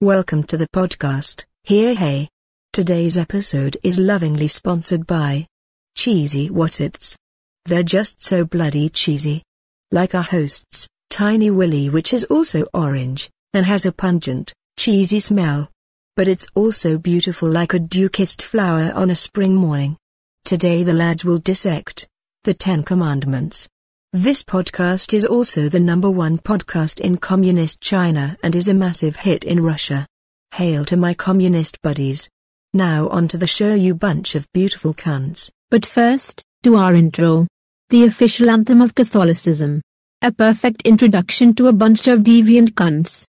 Welcome to the podcast, Here Hey. Today's episode is lovingly sponsored by Cheesy Wotsits. They're just so bloody cheesy. Like our hosts, Tiny Willy which is also orange, and has a pungent, cheesy smell. But it's also beautiful like a dew-kissed flower on a spring morning. Today the lads will dissect the Ten Commandments. This podcast is also the number one podcast in communist China and is a massive hit in Russia. Hail to my communist buddies. Now on to the show you bunch of beautiful cunts. But first, to our intro. The official anthem of Catholicism. A perfect introduction to a bunch of deviant cunts.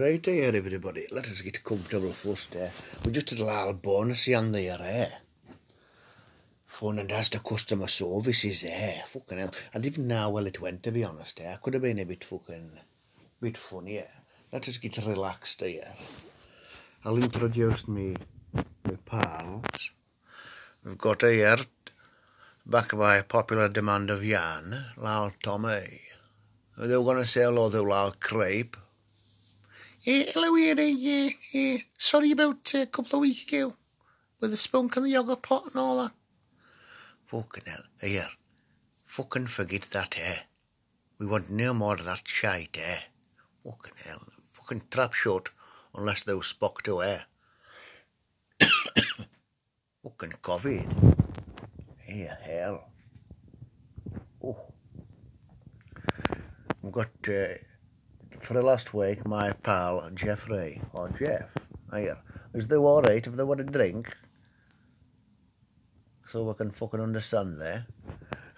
Right here, everybody. Let us get comfortable first. Eh? We just did a little bonus on there, eh? Phone and as the customer service is eh? Fucking hell. I didn't know well it went, to be honest. Eh? I could have been a bit fucking, bit funnier. Let us get relaxed here. I'll introduce me, my pals. We've got here, back by popular demand of Jan, Lal Tommy. They were going to say hello to Lal Crepe. Eh, hello here, eh, eh, eh, sorry about uh, a couple of weeks ago with the spunk and the yogurt pot and all that. Fucking hell, here, fucking forget that, eh? We want no more of that shite, eh? Fucking hell, fucking trap shut unless thou spoke to eh? fucking COVID. Hey, hell. Oh. We've got, uh, for the last week, my pal Jeffrey, or Jeff, here, is they alright if they want a drink? So we can fucking understand there.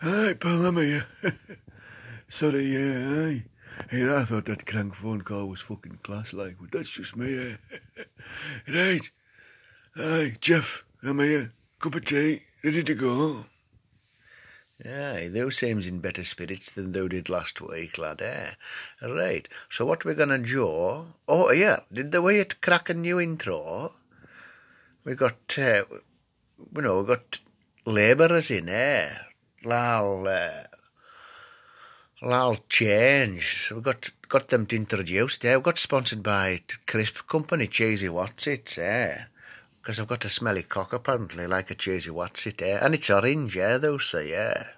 Hi, pal, I'm here. Sorry, yeah. Hey, I thought that crank phone call was fucking class like, but that's just me, eh? right. Aye, Jeff, I'm here. Cup of tea, ready to go. Aye, thou seems in better spirits than thou did last week, lad, eh? Right, so what we're gonna do... Oh, yeah, did the way it crack a new intro? We got, uh, you know, we got labourers in, eh? Lal, uh, Lal change. So we got got them to introduce there. We got sponsored by Crisp Company, Cheesy What's It, eh? Because I've got a smelly cock apparently, like a Cheesy It, eh? And it's orange, yeah, they'll say, yeah.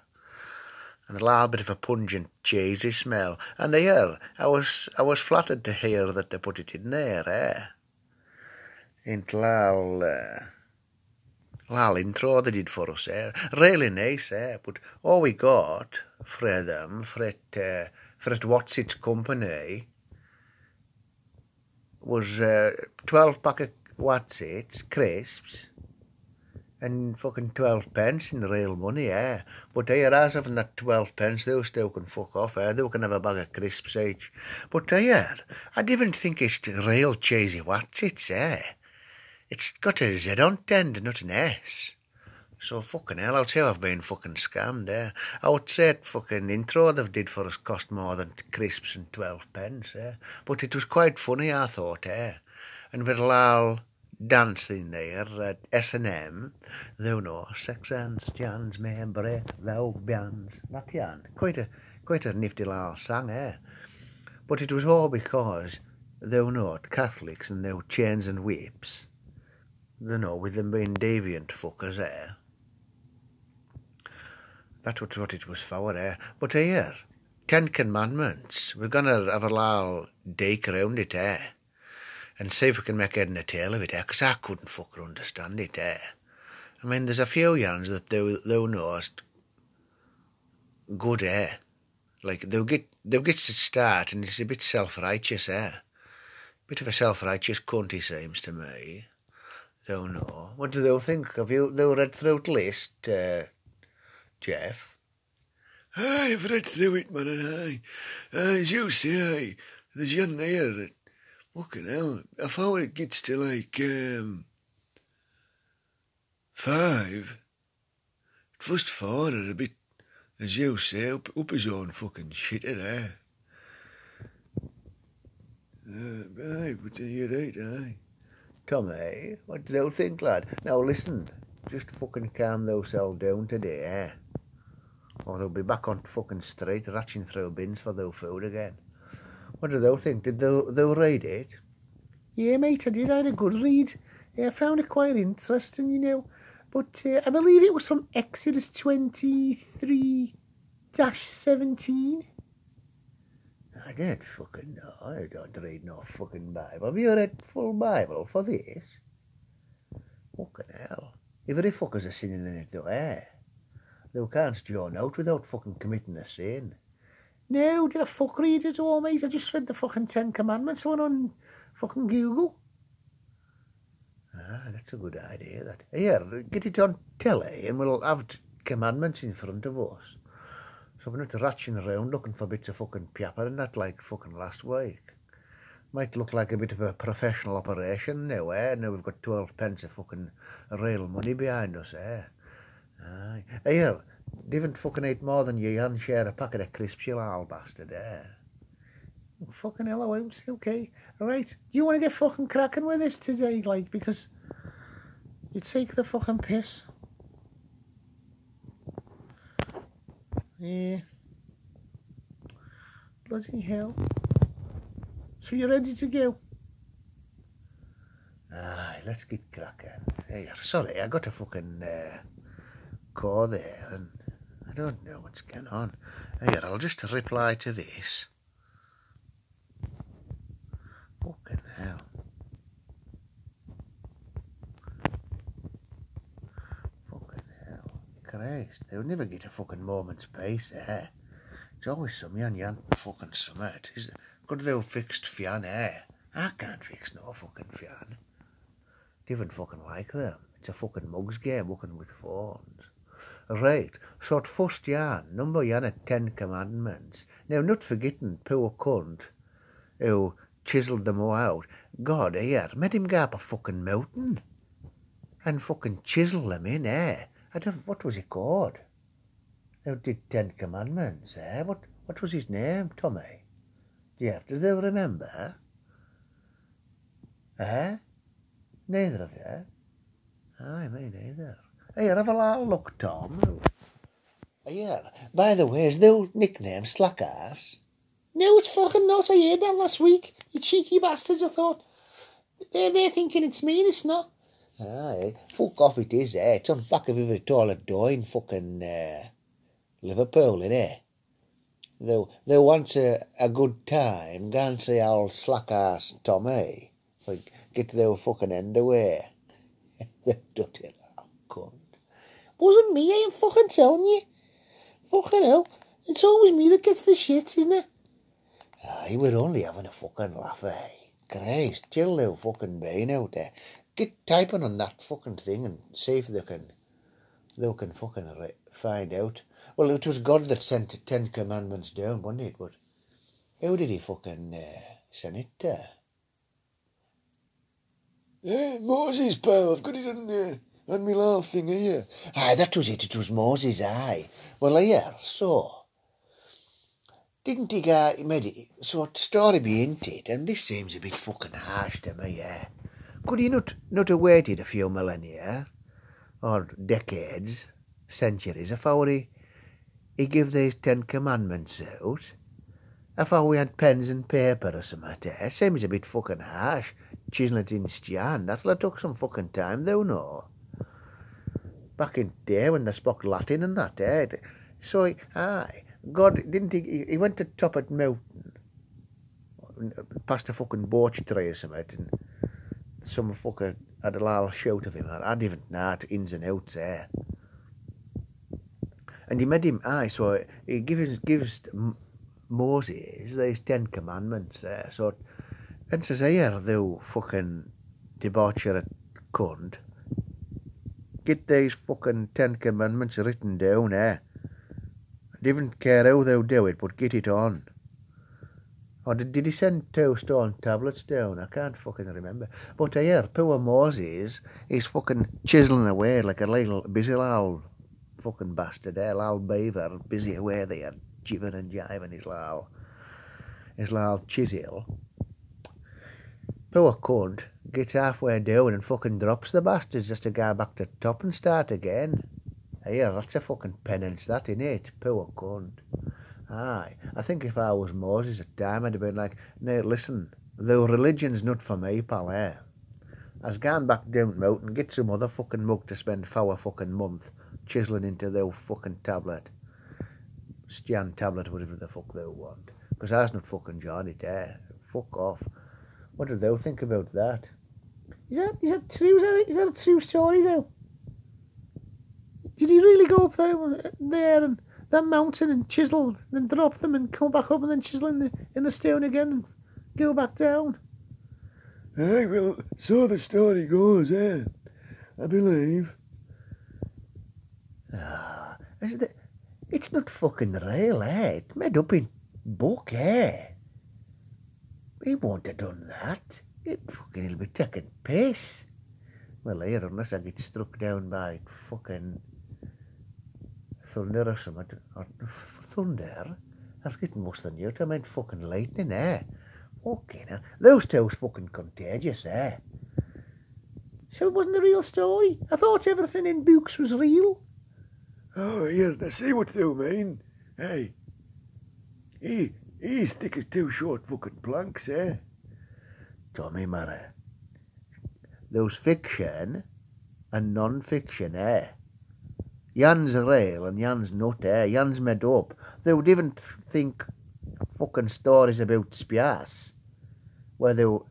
And a little bit of a pungent cheesy smell. And here, I was I was flattered to hear that they put it in there, eh? Into Lal, uh, Lal intro they did for us, eh? Really nice, eh? But all we got for them, for it, uh, for it What's It company, was uh, 12 pack of What's It, crisps, and fucking 12 pence in real money, eh? But here, as having that 12 pence, they still can fuck off, eh? They can have a bag of crisps each. But here, I didn't think it's real cheesy What's It, eh? It's got a Z on the end, not an S. So fucking hell, I'll say I've been fucking scammed, eh? I would say it fucking intro they did for us cost more than crisps and 12 pence, eh? But it was quite funny, I thought, eh? And with Lal dancing there at S&M, thou no sex and Jan's may break thou bands. That Jan, quite a, quite a nifty little song, eh? But it was all because, thou know, Catholics and thou chains and whips, you know, with them being deviant fuckers, eh? That was what it was for, eh? But here, Ten Commandments, we're gonna have a little dake around it, eh? And see if we can make head and a tail of it, eh? 'Cause I couldn't fucker understand it, eh? I mean, there's a few yarns that thou, thou knowest good, eh? Like, they'll get, they'll get to start and it's a bit self-righteous, eh? Bit of a self-righteous cunt, he seems to me. Thou know. What do thou think? Have you, thou read through the list, uh, Jeff? I've read through it, man, and. Aye, as you say, there's yon there Fucking hell. I thought it gets to like, um, five. First four are a bit, as you say, up, up his own fucking shit there. Uh, aye, but you're right, aye. Tommy, what do thou think, lad? Now listen, just fucking calm thyself down today, eh? Or they'll be back on fucking street ratching through bins for their food again. What do thou think? Did thou, thou read it? Yeah, mate, I did. I had a good read. Yeah, I found it quite interesting, you know. But uh, I believe it was from Exodus 23 17. I don't fucking know. I don't read no fucking Bible. Have you read full Bible for this? Fucking hell. If every fucker's a sinning in it though, eh? Thou can't join out without fucking committing a sin. No, did I fuck read it all, mate? I just read the fucking Ten Commandments one on fucking Google. Ah, that's a good idea, that. Here, get it on telly and we'll have commandments in front of us. So we're not ratching around looking for bits of fucking pepper and that like fucking last week. Might look like a bit of a professional operation now, eh? Now we've got 12 pence of fucking real money behind us, eh? Aye. Here, didn't fucking eat more than you and share a packet of crisps, you old bastard, eh? Fucking hell, I won't okay. Alright, you want to get fucking cracking with this today, like, because you take the fucking piss. Yeah. Bloody hell. So you're ready to go? Aye, let's get cracking. Hey, sorry, I got a fucking uh, call there and don't know what's going on. Here, I'll just reply to this. Fucking hell. Fucking hell. Christ, they'll never get a fucking moment's peace, eh? It's always some yan yan fucking summit. Is? Good they'll fixed fian, eh? I can't fix no fucking fian. Different fucking like them. It's a fucking mugs game working with phones. Right, so at first yan, number yan at Ten Commandments. Now, not forgetting poor cunt who chiseled them all out. God, here, made him go up a fucking mountain and fucking chisel them in, eh? I don't, what was he called? Who did Ten Commandments, eh? What, what was his name, Tommy? Do you have to do remember? Eh? Neither of you? Aye, me neither. Here, have a little look, Tom. Here, by the way, is thou nickname Slackass? No, it's fucking not. I heard that last week. You cheeky bastards, I thought. They're, they're thinking it's me and it's not. Aye, fuck off it is, eh? It's on back of every toilet door in fucking uh, Liverpool, innit? Though, though once a, a good time, go and see old slack-ass Tommy. Like, get their fucking end away. the dirty. Wasn't me, I am fucking telling you. Fucking hell. It's always me that gets the shit, isn't it? Aye, we're only having a fucking laugh, eh? Christ, chill their fucking being out there. Get typing on that fucking thing and see if they can, they can fucking find out. Well, it was God that sent the Ten Commandments down, wasn't it? But how did he fucking uh, send it there? Yeah, Moses, pal, I've got it on, uh, on my little thing here. Aye, that was it. It was Moses, aye. Well, here, so. Didn't he go, made it, so story behind it, and this seems a bit fucking harsh to me, eh? Could he not, not have waited a few millennia, or decades, centuries, afore he, he give these Ten Commandments out? Afore we had pens and paper or something, eh? Seems a bit fucking harsh, chiseling it in stone. That'll have took some fucking time, though, no? Back in day when they spoke Latin and that, eh? So, aye, God, didn't he, he- went to top of mountain, past a fucking birch tree or something, and some fucker had a little shout of him. I didn't know the ins and outs there. And he made him, aye, so he gives, gives Moses these Ten Commandments there. So, and says, here, thou fucking debaucherate cunt, get these fucking Ten Commandments written down, eh? I didn't care how thou do it, but get it on. Or did, did he send two stone tablets down? I can't fucking remember. But I hear poor Moses is fucking chiseling away like a little busy old fucking bastard there, old beaver, busy away there, jibbing and jiving his little, his little chisel. Poor cunt gets halfway down and fucking drops the bastards just to go back to top and start again. Hear that's a fucking penance, that innit? Poor cunt. Aye, I think if I was Moses at the time, I'd have been like, no, listen, though religion's not for me, pal, eh? I've gone back down the mountain, get some other fucking mug to spend for a fucking month chiseling into their fucking tablet. Stian tablet, whatever the fuck they want. Because I's not fucking Johnny there. Fuck off. What do they think about that? Is that, is that true? Is that, is that a true story, though? Did he really go up there, there and that mountain and chisel and then drop them and come back up and then chisel in the, in the stone again and go back down? Aye, well, so the story goes, eh? I believe. Ah, it's not fucking real, eh? It's made up in book, eh? He won't have done that. It fucking he'll be taking piss. Well, here, unless I get struck down by fucking thunder or something. Or thunder? That's getting worse than you. I meant fucking lightning, eh? Okay, now. Those two's fucking contagious, eh? So it wasn't a real story? I thought everything in books was real. Oh, here, I see what you mean. Hey, he, he stick his two short fucking planks, eh? Tommy Murray. There's fiction and non-fiction, eh? Jan's real and Jan's not, eh? Jan's made up. They would even th- think fucking stories about spias, where they were,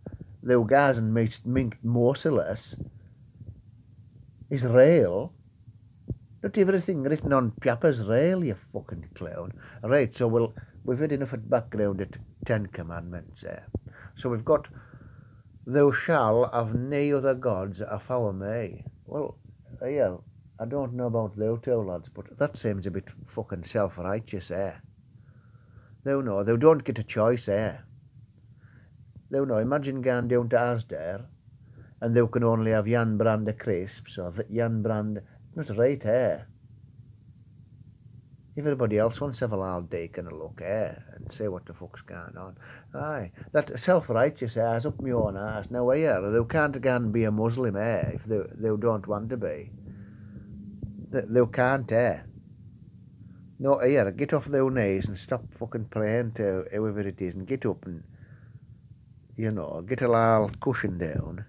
they guys and made mink merciless, is real. Not everything written on paper's real, you fucking clown. Right, so we'll, we've had enough of background at Ten Commandments, there. So we've got Thou shalt have no other gods afore me. Well, uh, yeah, I don't know about thou two lads, but that seems a bit fucking self-righteous, eh? Thou know, thou don't get a choice, eh? Thou know, imagine going down to Asda, and thou can only have Jan brand of crisps, or that Jan brand, not right, eh? Everybody else wants to have a loud dick and a look, eh? And say what the fuck's going on. Aye, that self-righteous ass up my own ass. Now, here, they can't and be a Muslim, eh? If they, they don't want to be. They, they can't, eh? No, here, get off their knees and stop fucking praying to whoever it is and get up and, you know, get a little cushion down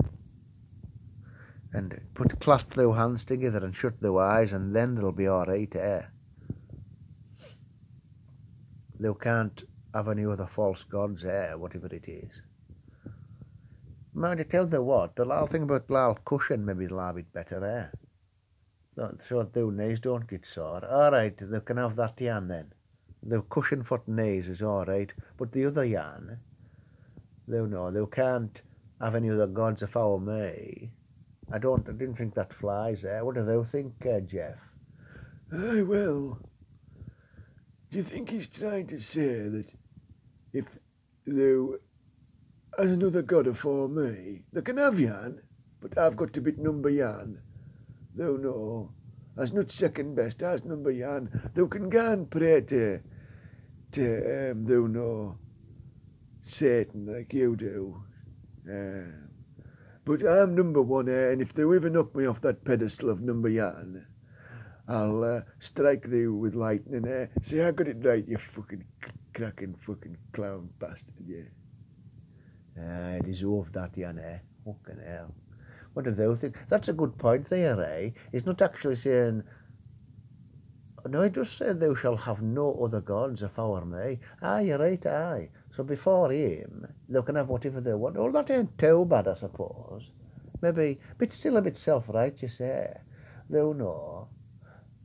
and put clasp their hands together and shut their eyes and then they'll be alright, eh? They can't have any other false gods there, whatever it is. Mind you, tell them what, the little thing about little cushion maybe they'll better, eh? So so their knees don't get sore. Alright, they can have that yarn then. The cushion for the knees is alright, but the other yarn, they know, they can't have any other gods afore me. I don't, I didn't think that flies there. What do they think, uh, Jeff? Aye, well, do you think he's trying to say that if there has another god afore me, they can have but I've got to bit number Jan? Though no, as not second best, as number Jan, thou can go and pray to, to, um, thou know, Satan like you do. Um, but I'm number one, eh, and if they ever knock me off that pedestal of number Jan, I'll uh, strike thee with lightning, eh? See, I got it right, you fucking cracking fucking clown bastard, yeah. I deserve that, Jan, eh? Fucking hell. What do they think? That's a good point there, eh? He's not actually saying, no, he just said, thou shalt have no other gods afore me. Aye, you're right, aye. So before him, they can have whatever they want. Well, that ain't too bad, I suppose. Maybe, but still a bit self-righteous, eh? Thou know.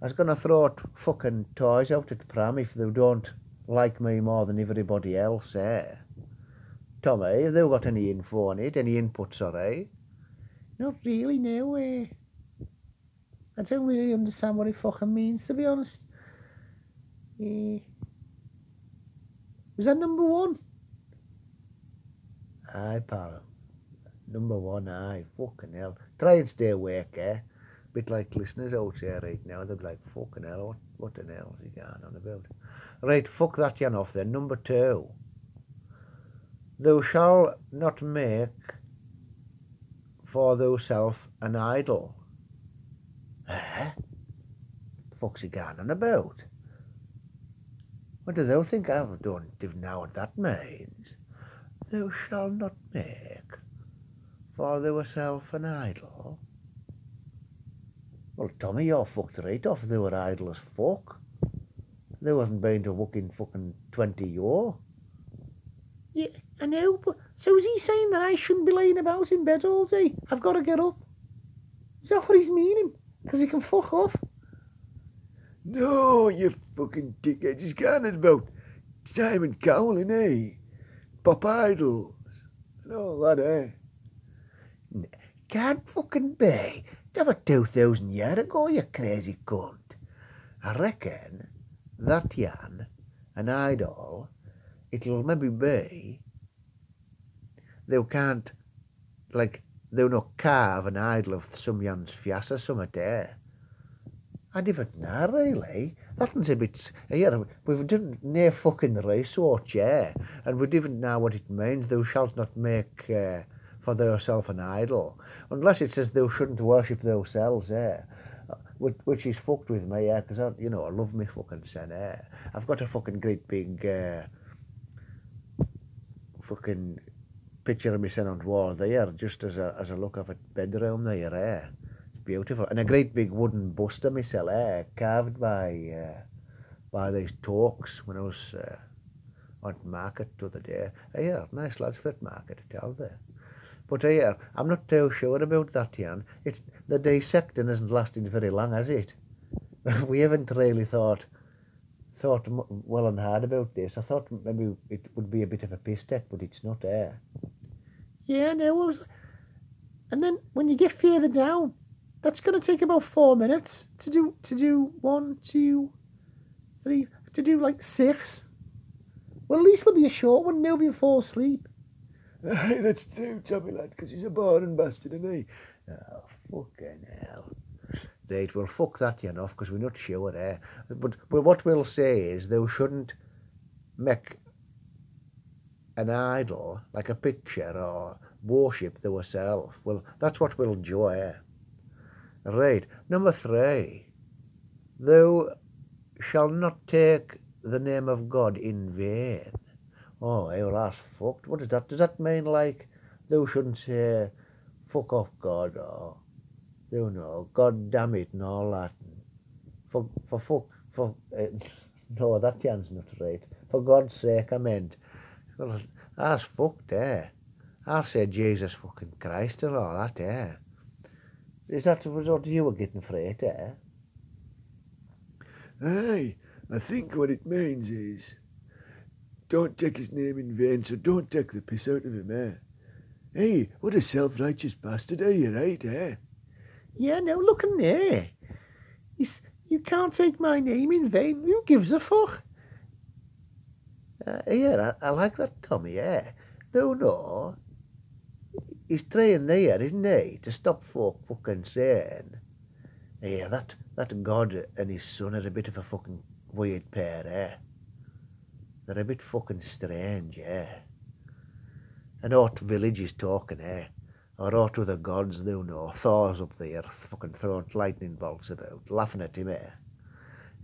I was going to throw fucking toys out at Pram if they don't like me more than everybody else, eh? Tommy, eh, have they got any info on it? Any input, sorry? Not really, no way. I don't really understand what it fucking means, to be honest. Eh, was that number one? Aye, pal. Number one, aye. Fucking hell. Try and stay awake, eh? Bit like listeners out there right now. They'll be like, fucking hell, what, what the hell is he going on about? Right, fuck that yan off then. Number two. Thou shalt not make for thyself an idol. Eh? Fuck's he going on about? What do thou think I've done? Do know what that means? Thou shalt not make for thyself an idol. Well, Tommy, you're fucked right off. They were idle as fuck. They wasn't been to fucking fucking 20 year. Yeah, I know, but so is he saying that I shouldn't be laying about in bed all day? I've got to get up. Is that what he's meaning? Because he can fuck off. No, you fucking dickhead. He's going about Simon Cowell, eh? Pop Idols. And all that, eh? Can't fucking be. That 2,000 years ago, you crazy cunt. I reckon that yan, an idol, it'll maybe be, they can't, like, they'll not carve an idol of some yan's fias or something there. I didn't know, really. That's a bit, yeah, we've done near fucking research, yeah, and we didn't know what it means, thou shalt not make uh, for thyself an idol, unless it says thou shouldn't worship thyself, eh? Which, which is fucked with me, yeah, because I, you know, I love me fucking son, eh? I've got a fucking great big, uh, fucking picture of me son on the wall there, just as a, as a look of a bedroom there, eh? It's beautiful. And a great big wooden bust of myself, eh? Carved by, uh, by these talks when I was, uh, on market the other day. Uh, yeah, nice lads the market, tell there. But yeah, I'm not too sure about that, Jan. It's the dissecting isn't lasting very long, has it? we haven't really thought thought well and hard about this. I thought maybe it would be a bit of a piss but it's not there. Yeah, no, was... and then when you get further down, that's going to take about four minutes to do to do one, two, three, to do like six. Well, at least it'll be a short one. Now you fall asleep. Aye, that's true, Tommy lad, 'cause he's a boring bastard, isn't he? Oh, fucking hell. Right, well, fuck that, you know, because we're not sure, eh? But well, what we'll say is thou shouldn't make an idol, like a picture, or worship thyself. Well, that's what we'll do, eh? Right, number three. Thou shalt not take the name of God in vain. Oh, hey, well, that's fucked. What does that? Does that mean like thou shouldn't say fuck off God or you know, God damn it and all that. For for fuck for uh, no, that not right. For God's sake, I meant. Well, that's fucked, eh? I'll say Jesus fucking Christ and all that, eh? Is that what you were getting afraid, eh? Aye, I think what it means is don't take his name in vain, so don't take the piss out of him, eh? Hey, what a self-righteous bastard are you, right, eh? Yeah, now look in there. You, s- you can't take my name in vain. Who gives a fuck? Uh, yeah, I, I like that, Tommy, yeah. No, no. He's trying there, isn't he, to stop folk fucking saying, yeah, that, that God and his son are a bit of a fucking weird pair, eh? They're a bit fucking strange, eh? And out village is talking, eh? Or with the gods, thou know, Thor's up there, fucking throwing lightning bolts about, laughing at him, eh?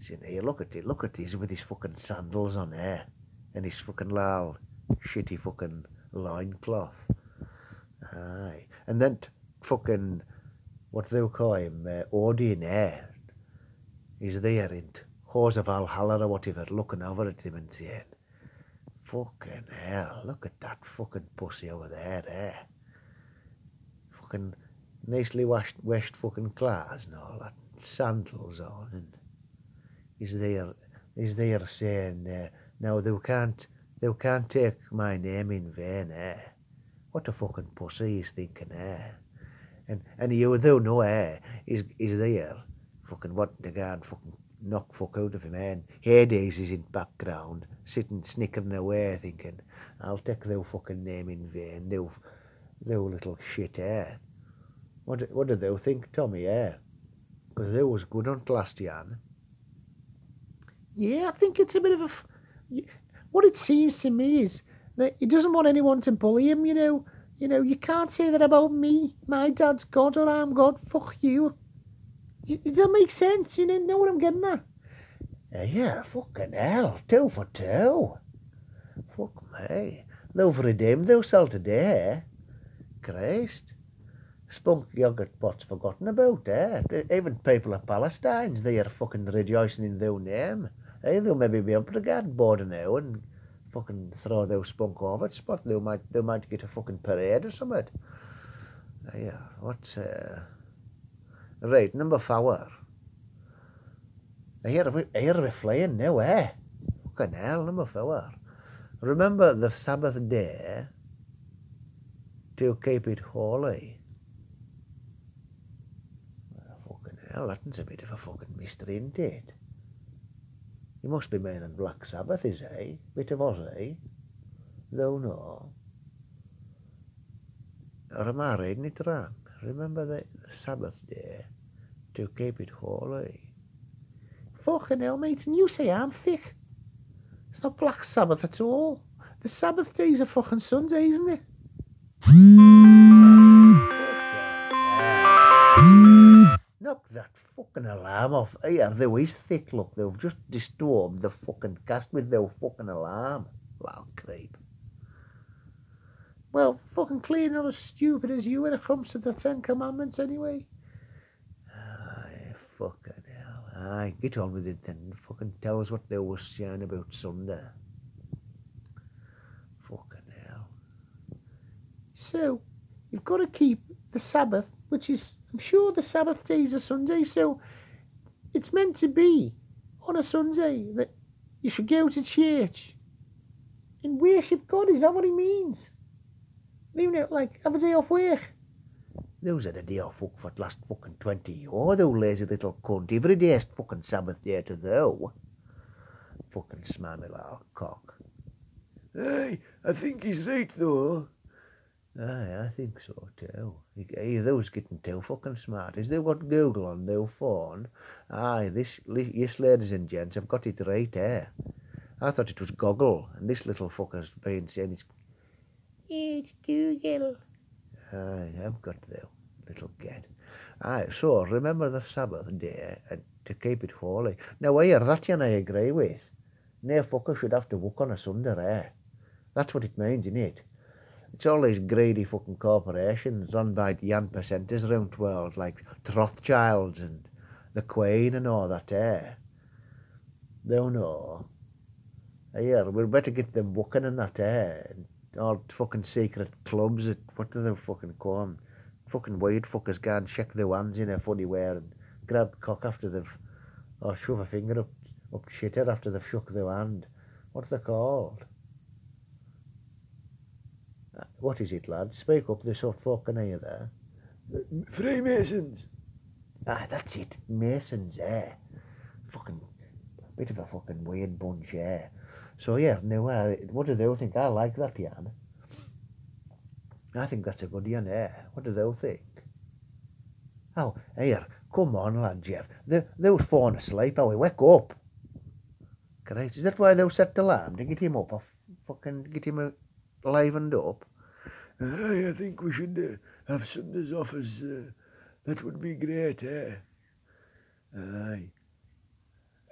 Saying, hey, look at it, look at this with his fucking sandals on, eh? And his fucking lol, shitty fucking loincloth. Aye. And then fucking, what thou call him, uh, Odin, eh? He's there in t- of Valhalla or whatever, looking over at him and saying, fucking hell, look at that fucking pussy over there, eh? Fucking nicely washed, washed fucking clothes and all that, sandals on, and he's there, he's there saying, uh, no, thou can't, thou can't take my name in vain, eh? What a fucking pussy he's thinking, eh? And and you thou know, eh? He's he's there, fucking what the guard fucking knock fuck out of him, and Hades is in background, sitting snickering away, thinking, I'll take their fucking name in vain, thou, thou little shit, eh? What, what do thou think, Tommy, eh? Because they was good on last. Yeah, I think it's a bit of a. f- What it seems to me is that he doesn't want anyone to bully him. You know, you know, you can't say that about me. My dad's God or I'm God. Fuck you. Does that make sense? You know, what I'm getting at? Uh, yeah, fucking hell, two for two. Fuck me. They've redeemed today, eh? Christ. Spunk yogurt pot's forgotten about, eh? Even people of Palestine's, they are fucking rejoicing in their name. Eh, they'll maybe be able to get bored now and fucking throw their spunk over the spot. They might, they might get a fucking parade or something. Uh, yeah, what's, uh... Right, number four. Here we, here we flying now, eh? Fucking hell, number four. Remember the Sabbath day to keep it holy. Fucking hell, that's a bit of a fucking mystery, isn't it? He must be meaning Black Sabbath, is he? Bit of Ozzy? Though no. Or am I reading it wrong? Remember the Sabbath day to keep it holy. Fucking hell, mate. And you say I'm thick. It's not Black Sabbath at all. The Sabbath day's a fucking Sunday, isn't it? Knock that fucking alarm off. Here, there is thick, look. They've just disturbed the fucking cast with their fucking alarm. Well, creep. Well, fucking clear not as stupid as you when it comes to the Ten Commandments, anyway. Fucking hell. Aye, get on with it then. Fucking tell us what they were saying about Sunday. Fucking hell. So, you've got to keep the Sabbath, which is, I'm sure the Sabbath day is a Sunday, so it's meant to be on a Sunday that you should go to church and worship God. Is that what he means? You know, like, have a day off work. Those had a day off fuck for the last fucking 20 years, thou lazy little cunt. Every day is fucking Sabbath day to thou. Fucking smarmy little cock. Aye, I think he's right though. Aye, I think so too. Hey, those getting too fucking smart. Is they got Google on their phone? Aye, this, yes, ladies and gents, I've got it right here. I thought it was Goggle, and this little fucker's been saying it's. It's Google. Aye, I've got the little get. Aye, so remember the Sabbath day and to keep it holy. Now, here, that you I agree with. No fucker should have to work on a Sunday, eh? That's what it means, innit? It's all these greedy fucking corporations run by Yan percenters around the world, like Rothschilds and the Queen and all that, eh? Don't know. Here, we'd better get them working and that, eh? All fucking secret clubs at, what do they fucking call 'em? Fucking weird fuckers go and shake their hands in a funny way and grab cock after they've, or shove a finger up, up shitter after they've shook their hand. What's they called? Uh, What is it, lad? Speak up, there's so fucking here there. Freemasons. Ah, that's it. Masons, eh? Fucking bit of a fucking weird bunch, eh? So yeah, now uh, what do they all think? I like that yarn. I think that's a good yarn, eh? What do they all think? Oh, here, come on, lad, Jeff. They was falling asleep. Oh, wake up. Great. Is that why they set the alarm to get him up? Or fucking get him livened up? I think we should uh, have Sundays off as uh, that would be great, eh? Aye.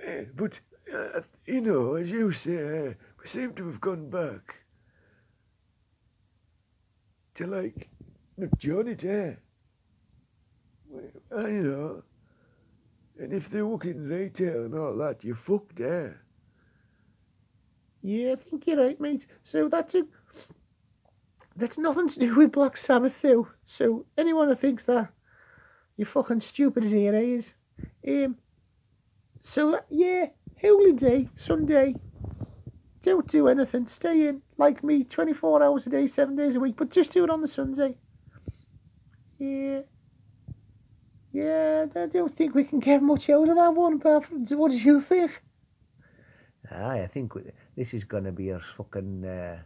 Eh, but, uh, you know, as you say, uh, we seem to have gone back to like, not Johnny, eh? Well, you know, and if they're working retail and all that, you're fucked, eh? Yeah, I think you're right, mate. So that's a, that's nothing to do with Black Sabbath, though. So anyone that thinks that, you're fucking stupid as he is. Um. So yeah, holy day, Sunday. Don't do anything. Stay in like me, 24 hours a day, seven days a week. But just do it on the Sunday. Yeah. Yeah, I don't think we can get much out of that one, from, what do you think? Aye, I think this is gonna be as fucking uh,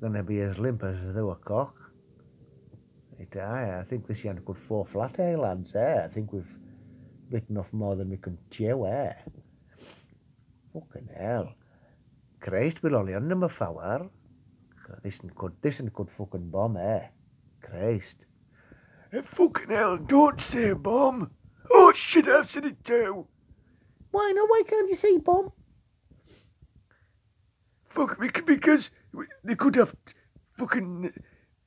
gonna be as limp as though a cock. It, aye, I think this yank could four flat eh, lads. Eh? I think we've bitten off more than we can chew. Eh? Fucking hell. Christ, we're only on number four. This could this could fucking bomb, eh? Christ. Eh, fucking hell, don't say bomb. Oh shit, I've said it too. Why not? Why can't you say bomb? Fuck, bec- because they could have fucking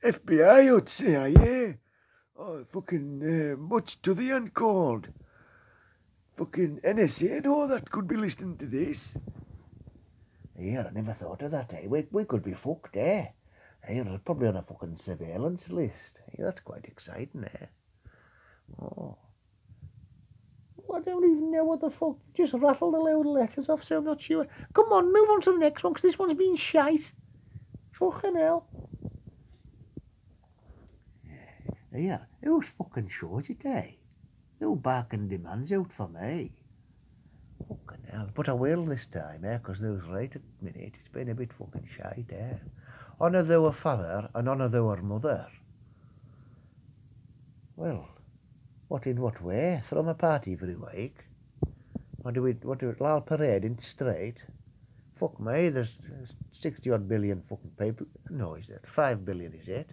FBI or CIA. Or fucking uh, much to the end called. Fucking NSA and that could be listening to this. Yeah, I never thought of that, eh? We, we could be fucked, eh? Hey, we're probably on a fucking surveillance list. Hey, that's quite exciting, eh? Oh. I don't even know what the fuck. Just rattled a load of letters off, so I'm not sure. Come on, move on to the next one, 'cause this one's been shite. Fucking hell. Yeah, who's fucking shows it, Who barking demands out for me? Fucking hell. But I will this time, eh? 'Cause there was right at the minute. It's been a bit fucking shite, eh? Honour thou father and honour thou mother. Well, what in what way? Throw a party every week? What do we, what do we, Lal Parade in street? Fuck me, there's 60 odd billion fucking people. No, is it? 5 billion, is it?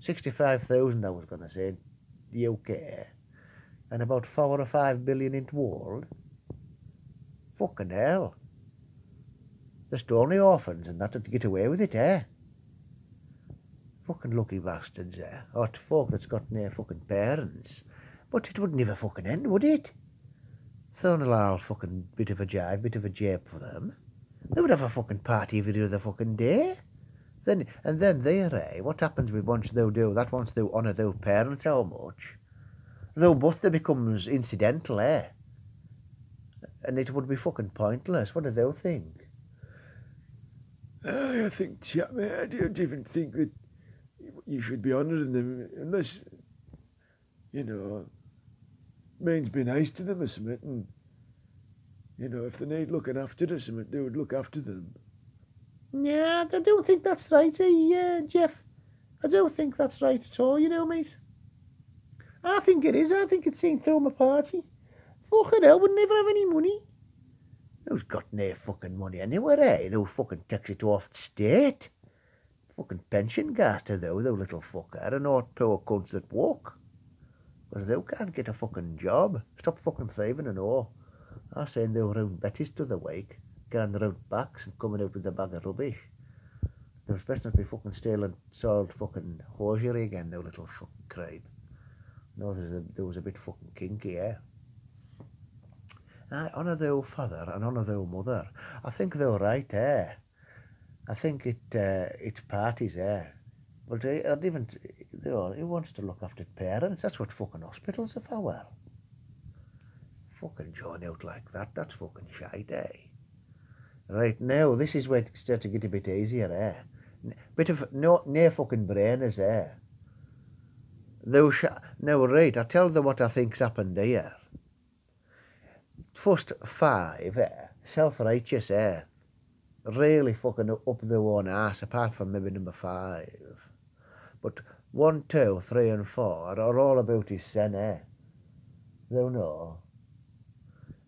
65,000 I was going to say the UK and about 4 or 5 billion in the world. Fucking hell. There's only orphans and that to get away with it, eh? Fucking lucky bastards, eh? Or folk that's got no fucking parents. But it would never fucking end, would it? Little fucking bit of a jive, bit of a jape for them. They would have a fucking party every other fucking day. Then and then there, eh? What happens with once thou do that? Once thou honour thou parents how much? Though both they becomes incidental, eh? And it would be fucking pointless. What do they think? Aye, I think, chap, mate, I don't even think that you should be honouring them unless, you know, means be nice to them or something. And, you know, if they need looking after or something, they would look after them. Yeah, I don't think that's right, eh, uh, Jeff? I don't think that's right at all, you know, mate. I think it is. I think it's saying throw a party. Fucking hell, would never have any money. Who's got no fucking money anywhere, eh? Thou fucking takes it off state. Fucking pension gaster, though, thou little fucker, and all poor cunts that walk. 'Cause thou can't get a fucking job. Stop fucking thieving and all. I send thou round Betty's to the week, going round backs and coming out with a bag of rubbish. Thou best not be fucking stealing soiled fucking hosiery again, thou little fucking cribe. No, there was a bit fucking kinky, eh? I honour thou father and honour thou mother. I think thou right, eh? I think it uh, it's parties, eh? But I'd even you know, who wants to look after parents? That's what fucking hospitals are for. Well, Fucking join out like that, that's fucking shite, eh? Right now, this is where it starts to get a bit easier, eh? Bit of no, no fucking brainers, eh? Thou sh- now, right, I tell them what I think's happened here. First five, eh? Self-righteous, eh? Really fucking up their own ass, apart from maybe number five. But one, two, three, and four are all about his sin, eh? They'll know.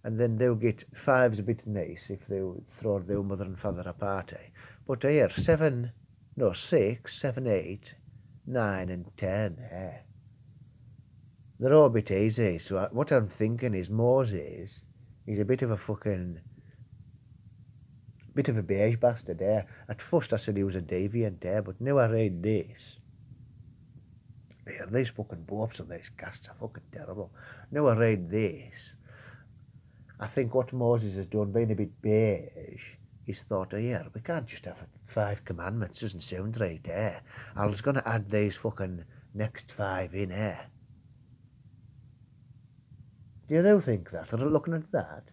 And then they'll get five's a bit nice if they throw their mother and father a party. But here, seven, no, six, seven, eight, nine, and ten, eh? They're all a bit easy. So I- what I'm thinking is Moses, he's a bit of a fucking, bit of a beige bastard, eh? At first I said he was a deviant, eh? But now I read this. Yeah, these fucking bobs and these casts are fucking terrible. Now I read this. I think what Moses has done, being a bit beige, he's thought, oh yeah, we can't just have five commandments, doesn't sound right, eh? I was going to add these fucking next five in, eh? Do you think that? Are looking at that?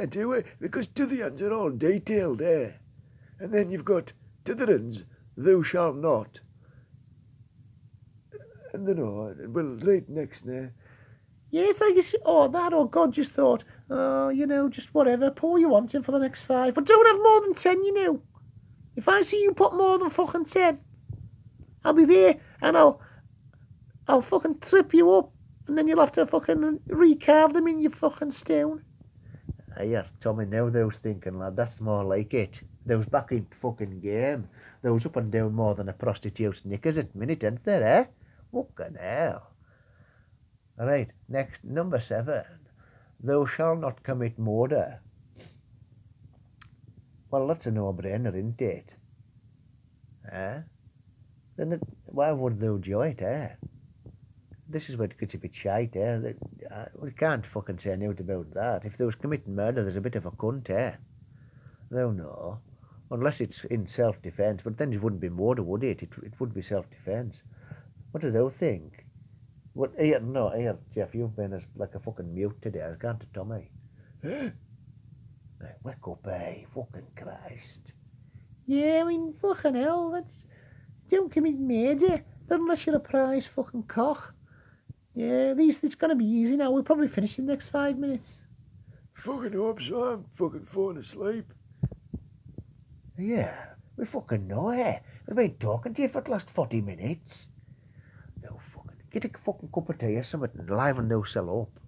I do it, because to the ends are all detailed, eh? And then you've got to the ends, thou shalt not. And then, oh, well, right next. Yeah, it's like, it's, oh, that, or God just thought, oh, you know, just whatever, put what you want in for the next five. But don't have more than ten, you know. If I see you put more than fucking ten, I'll be there and I'll, I'll fucking trip you up. And then you'll have to fucking recarve them in your fucking stone. Here, Tommy, now was thinking, lad, that's more like it. Was back in fucking game. Was up and down more than a prostitute's knickers at minute, ain't there, eh? Fucking hell. Right, next, number seven. Thou shalt not commit murder. Well, that's a no-brainer, isn't it? Eh? Then it, why would thou do it, eh? This is where it gets a bit shite, eh? That, uh, we can't fucking say anything about that. If they was committing murder, there's a bit of a cunt, eh? Thou know. Unless it's in self-defence, but then it wouldn't be murder, would it? It, it would be self-defence. What do thou think? What, here, no, here, Jeff, you've been as, like a fucking mute today. I was going to Tommy. Eh? Hey, wake up, eh? Fucking Christ. Yeah, I mean, fucking hell, that's, don't commit murder, not unless you're a prize fucking cock. Yeah, these, it's gonna be easy now, we'll probably finish in the next five minutes. Fucking hope so. I'm fucking falling asleep. Yeah, we fucking know, eh? We've been talking to you for the last 40 minutes. Get a fucking cup of tea or something and liven thou cell up.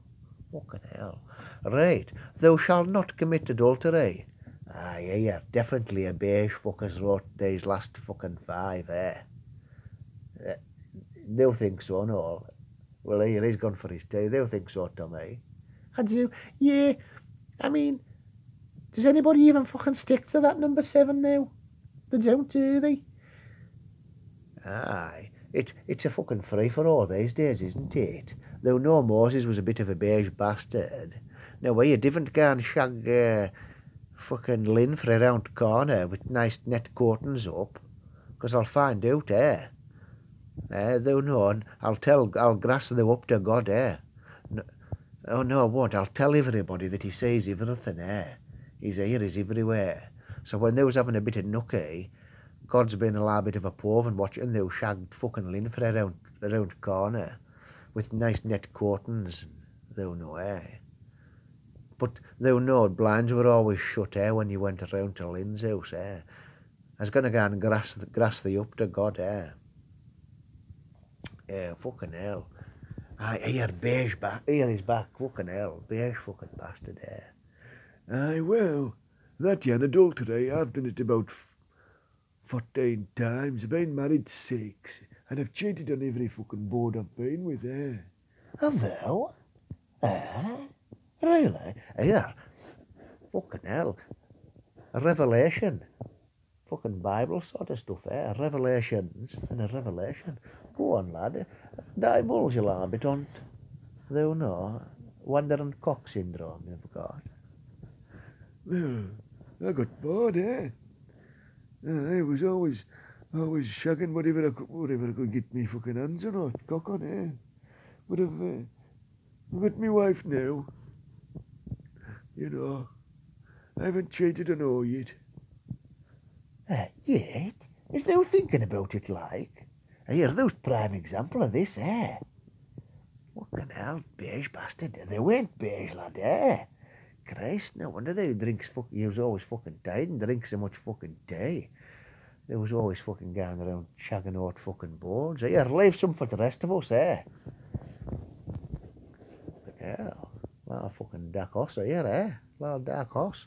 Fucking hell. Right, thou shalt not commit adultery. Ah, yeah, yeah, definitely a beige fuckers wrote these last fucking five, eh? Uh, they'll think so, no. Well, here, he's gone for his tea. They'll think so, Tommy. I do, yeah, I mean, does anybody even fucking stick to that number seven now? They don't, do they? Aye, it, it's a fucking free for all these days, isn't it? Though no Moses was a bit of a beige bastard. Now, why you didn't go and shag uh, fucking Lynn for a round corner with nice net curtains up? 'Cause I'll find out, eh? Eh, though no, I'll tell, I'll grass thou up to God, eh? No, oh, no, I won't. I'll tell everybody that he says everything, eh? He's here, he's everywhere. So when they was having a bit of nookie, God's been a little bit of a pove and watching they shagged fucking Lynn for a round, a round corner with nice net curtains, though no air. But thou know, blinds were always shut, eh, when you went around to Lynn's house, eh? I was gonna go and grass, grass thee up to God, eh? Yeah, fucking hell. Aye, here, beige back, here he's back, fucking hell, beige fucking bastard, eh? Aye, well, that yan adultery, I've done it about f- fourteen times. I've been married six, and I've cheated on every fucking board I've been with, eh? Have thou? Eh? Really? Here. Fucking hell. A revelation. Fucking Bible sort of stuff, eh? Revelations and a revelation. Go on, lad. Divulge a little bit on Thou know. Wandering cock syndrome you've got. Well, I got bored, eh? I was always, always shagging whatever I could, whatever I could get me fucking hands on or cock on, eh? But I've, uh, I've got me wife now. You know, I haven't cheated on her yet. Eh, yet? Is thou thinking about it like? Here, thou's prime example of this, eh? Fucking hell, beige bastard. They weren't beige, lad, eh? Christ, no wonder they drinks fuck he was always fucking tired and drinks so much fucking day. They was always fucking going around chugging out fucking boards. Here, leave some for the rest of us, eh? Hell, lot of fucking dark horse here, eh? Lot of dark horse.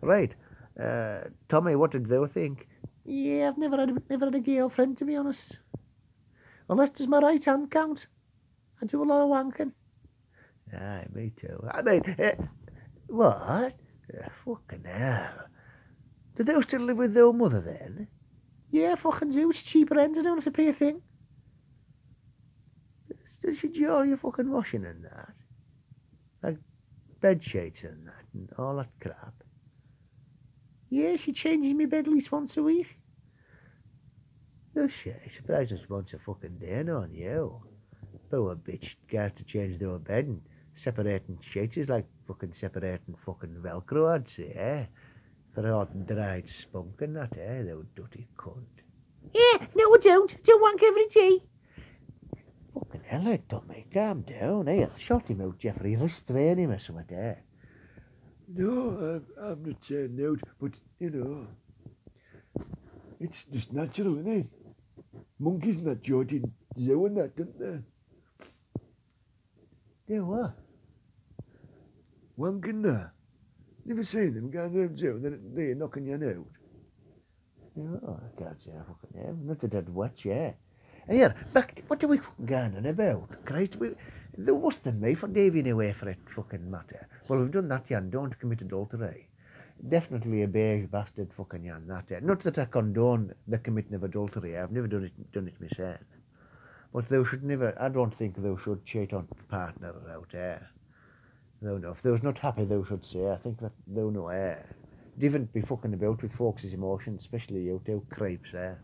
Right, uh, Tommy, what did they think? Yeah, I've never had, a- never had a girlfriend, to be honest. Unless does my right hand count. I do a lot of wanking. Aye, me too. I mean, uh, what? Uh, fucking hell. Did they still live with their mother then? Yeah, fucking do. It's cheaper end. I don't have to pay a thing. Does she do all your fucking washing and that? Like bed sheets and that and all that crap? Yeah, she changes me bed at least once a week. Oh shit, surprised it's once a fucking day on you. Poor bitch guys to change their bed and separating sheets is like fucking separating fucking velcro I'd say, eh? For all dried spunk and that, eh? Thou dirty cunt. Yeah, no, I don't. Don't wank every day. Fuck hell, Tommy, calm down. Hey, shot him out, Jeffrey. Restrain him or something there. No, I'm, I'm not saying out, but, you know, it's just natural, isn't it? Monkeys not Georgie zoo and that, don't they? Do what? Wanking there. Never seen them going to the zoo and then they're knocking you out. Oh, I can't say I fucking have. Not that I'd watch, yeah. Here, back, what are we fucking going on about? Christ, we, they're worse than me for giving away for it fucking matter. Well, we've done that, Jan. Don't commit adultery. Definitely a beige bastard fucking Jan, that. eh. Not that I condone the committing of adultery. I've never done it, done it myself. But thou should never, I don't think thou should cheat on partner out there. Thou no, if thou's not happy, thou should say. I think that thou know, eh. Different be fucking about with folks' emotions, especially you two creeps, eh.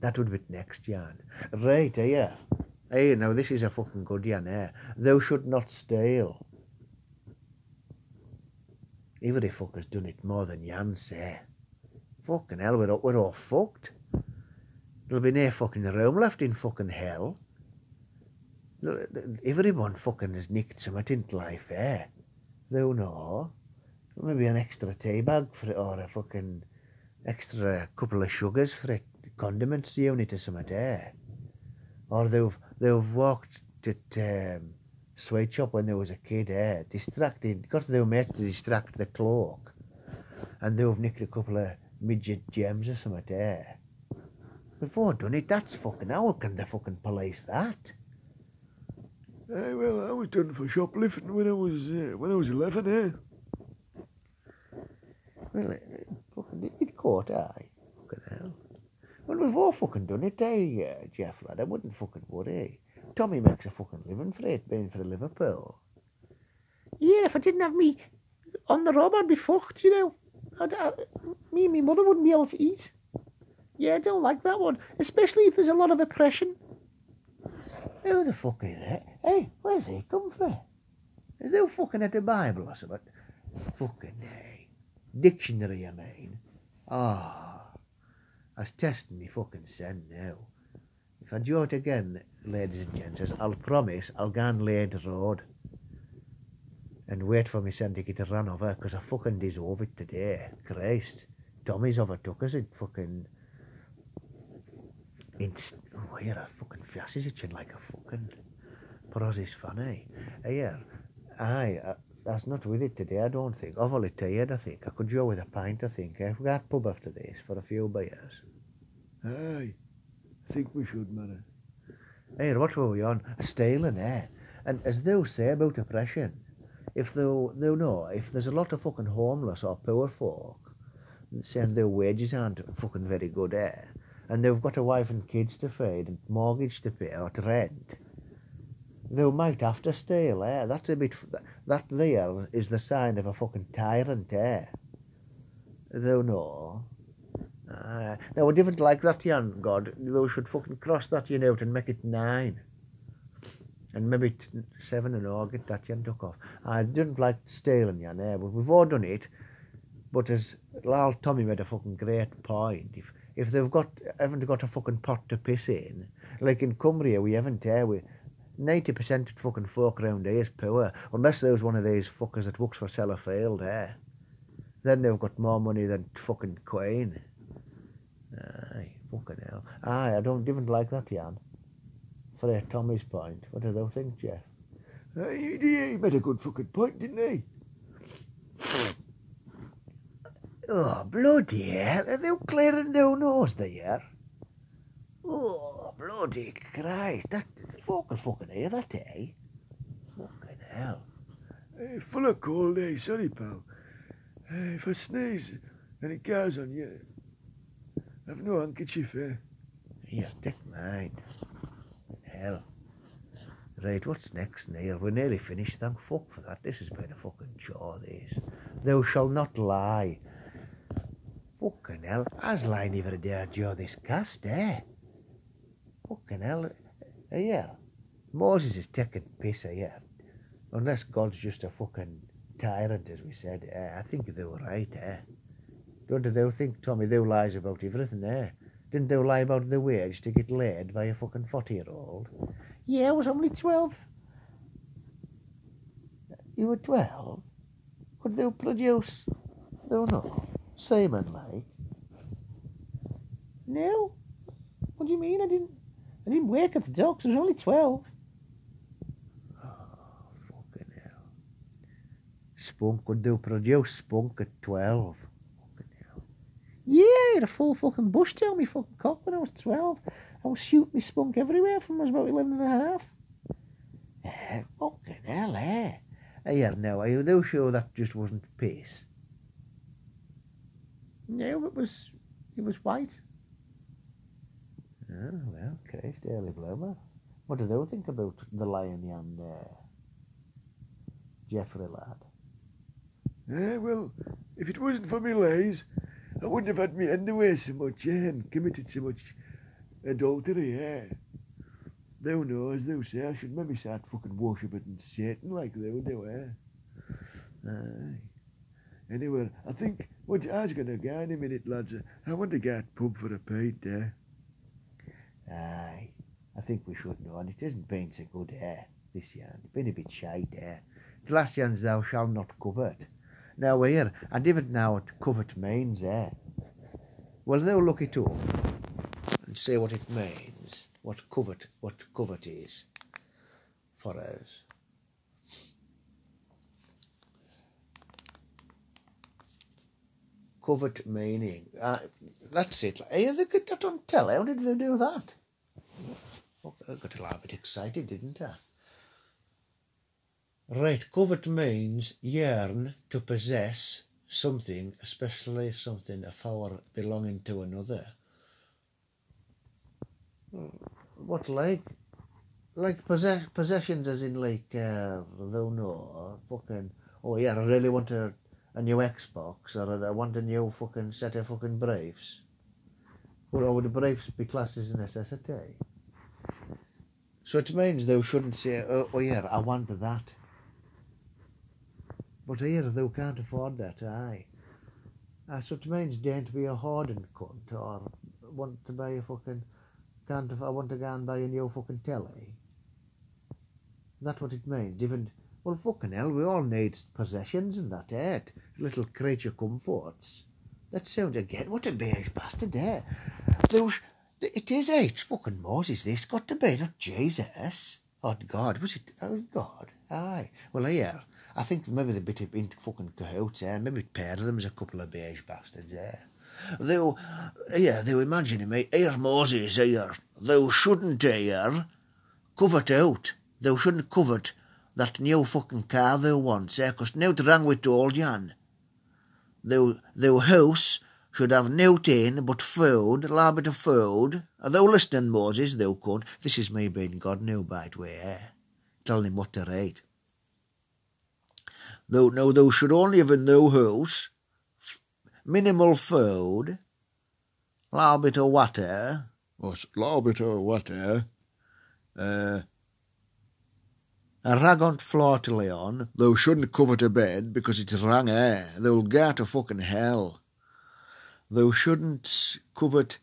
That would be next, Jan. Right, eh, yeah. Hey, now this is a fucking good Jan, eh. Thou should not steal. Every fucker's done it more than Jan say. Fucking hell, we're, all- we're all fucked. There'll be no fucking room left in fucking hell. Everyone fucking has nicked something in life, eh? Thou know. Maybe an extra tea bag for it, or a fucking extra couple of sugars for it, condiments unit or something, eh? Or they've, they've walked to um, sweet shop when they was a kid, eh? Distracted, got their mate to distract the cloak. And they've nicked a couple of midget gems or something, eh? Before done it, that's fucking, how can the fucking police that? Eh, well, I was done for shoplifting when I was, uh, when I was 11, eh? Well, it, it fucking it, it caught eye. Fucking hell. Well, we've all fucking done it, eh, uh, Jeff, lad? I wouldn't fucking worry. Tommy makes a fucking living for it, being for Liverpool. Yeah, if I didn't have me on the road, I'd be fucked, you know. I'd, I, me and my mother wouldn't be able to eat. Yeah, I don't like that one, especially if there's a lot of oppression. Who the fuck is that? Hey, where's he come from? Is they fucking at the Bible or something? Fucking hey. Dictionary, I mean. Ah. I was testing me fucking sen now. If I do it again, ladies and gents, I'll promise I'll go and lay the road. And wait for me son to get run over, 'cause I fucking deserve it today. Christ. Tommy's overtook us in fucking... In... Oh, here, a fucking is itching like a fucking... Pros is funny. Here, aye, uh, that's not with it today, I don't think. Overly tired, I think. I could go with a pint, I think. Eh? We got pub after this for a few beers. Aye. I think we should, man. Here, what were we on? A Stealing, eh? And as thou say about oppression, if thou, thou know, if there's a lot of fucking homeless or poor folk, saying their wages aren't fucking very good, eh? And they've got a wife and kids to feed and mortgage to pay or to rent, they might have to steal, eh? That's a bit, that there is the sign of a fucking tyrant, eh? Thou know. Uh, now, a different like that, Jan, God, thou should fucking cross that Jan out and make it nine. And maybe t- seven and all, get that Jan took off. I didn't like stealing, Jan, eh? But we've all done it. But as Lal Tommy made a fucking great point, if if they've got haven't got a fucking pot to piss in, like in Cumbria we haven't, eh? We ninety percent of fucking folk around here is poor, unless there's one of these fuckers that works for Sellafield, eh? Then they've got more money than fucking Queen. Aye, fucking hell. Aye, I don't even like that, Jan. For uh, Tommy's point, what do they think, Jeff? Aye, he, he made a good fucking point, didn't he? Oh, bloody hell, are they clearing their nose there? Oh, bloody Christ, that folk will fucking hear that, eh? Fucking hell. Hey, full of cold, eh? Sorry, pal. Hey, if I sneeze and it goes on you, I've no handkerchief, eh? Here, take mine. Hell. Right, what's next, Neil? We're nearly finished, thank fuck for that. This has been a fucking chore, this. Thou shall not lie. Fucking hell, I was lying every day during this cast, eh? Fucking hell. Uh, yeah. Moses is taking piss, yeah. Unless God's just a fucking tyrant, as we said. Eh? I think they were right, eh? Don't thou think, Tommy, thou lies about everything, eh? Didn't they lie about the wage to get laid by a fucking 40 year old? Yeah, I was only 12. You were 12? Could they produce, they don't know, like? No. What do you mean? I didn't. I didn't work at the docks. I was only 12. Oh, Fucking hell. Spunk, could they produce spunk at 12? Fucking hell. Yeah, I had a full fucking bush down me fucking cock when I was 12. I was shooting me spunk everywhere from I was about 11 and a half. Eh, fucking hell, eh? Now, are you though sure that just wasn't piss? No, it was. It was white. Oh, well, Christ, early bloomer. What do they think about the lion and uh, Jeffrey lad? Eh, well, if it wasn't for me lies, I wouldn't have had me underwear so much, eh, and committed so much adultery, eh. Thou knows, thou say, I should maybe start fucking worshipping Satan like thou do, eh. Aye. Anyway, I think what I was gonna go in a minute, lads. I want to go to pub for a pint, eh. Aye, I think we should know, and it hasn't been so good air this year. It's been a bit shite air. The last year's thou shalt not covet. Now we're here, and even now what covet means eh? Well, they'll look it up and say what it means, what covet, what covet is for us. Covet meaning. Uh, that's it. Hey, they get that on telly. How did they do that? I got a little bit excited, didn't I? Right, covet means yearn to possess something, especially something of our belonging to another. What like? Like possess possessions as in like uh don't know fucking oh yeah, I really want a a new Xbox or I want a new fucking set of fucking briefs. Well, would the briefs be classed as a necessity? So it means thou shouldn't say, oh, oh yeah, I want that. But here thou can't afford that, aye. Uh, so it means don't be a hoarding cunt or want to buy a fucking can't I want to go and buy a new fucking telly. That's what it means. Even well fucking hell, we all need possessions and that, eh? Little creature comforts. That sounds again what a beige bastard there. Those it is eh, it's fucking Moses this got to be, not Jesus. Oh God, was it oh God? Aye. Well here, I think maybe they're a bit into fucking cahoots, eh? Maybe pair of them's a couple of beige bastards, eh? Thou, yeah, thou imagining me, here Moses, here, thou shouldn't here covet out. Thou shouldn't covet that new fucking car thou wants, eh? 'Cause now to wrong with old Jan. Thou, thou house should have nought in but food, a little bit of food. Are thou listening, Moses, thou cunt? This is me being God now, by the way, eh? Telling him what to rate. Though, no, thou should only have in thou house minimal food, a little bit of water, a little bit of water. uh, rag floor to lay on. Thou shouldn't covet a bed because it's wrong, air. Thou'll go to fucking hell. Thou shouldn't covet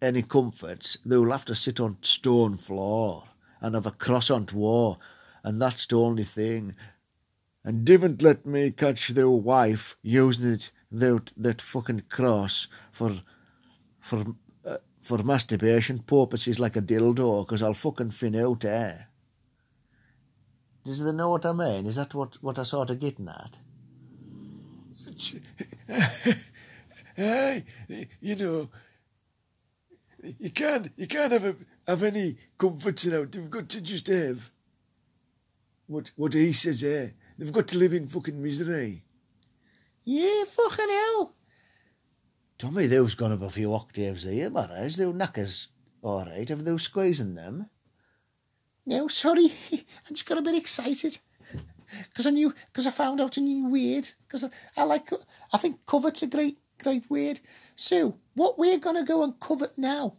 any comforts. Thou'll have to sit on stone floor and have a cross on wall, and that's the only thing. And divn't let me catch thou wife using it that that fucking cross for for uh, for masturbation purposes like a dildo, 'cause I'll fucking fin out eh? Does they know what I mean? Is that what, what I sort of getting at? Aye, you know, you can't you can't have a, have any comforts now. You've got to just have what what he says. Eh, they've got to live in fucking misery. Yeah, fucking hell. Tommy, thou's gone up a few octaves here, Barras. Thou knackers, all right. Have thou squeezing them? No, sorry. I just got a bit excited. Because I knew, because I found out a new word. Because I, I like, I think covet's a great, great word. So, what we're going to go and covet now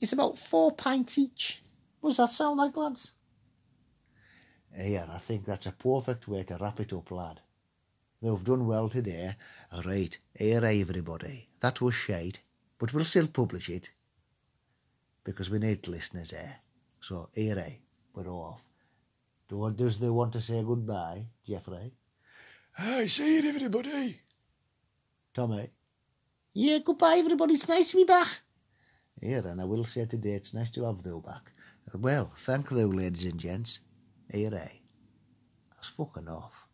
is about four pints each. Does that sound like, lads? Yeah, I think that's a perfect way to wrap it up, lad. They've done well today. All right, here, everybody. That was shite. But we'll still publish it because we need listeners here. So, here, eh, we're off. Do, does they want to say goodbye, Geoffrey? Aye, see you, everybody. Tommy? Yeah, goodbye, everybody. It's nice to be back. Here, and I will say today it's nice to have thou back. Well, thank thou, ladies and gents. Here, eh? That's fucking off.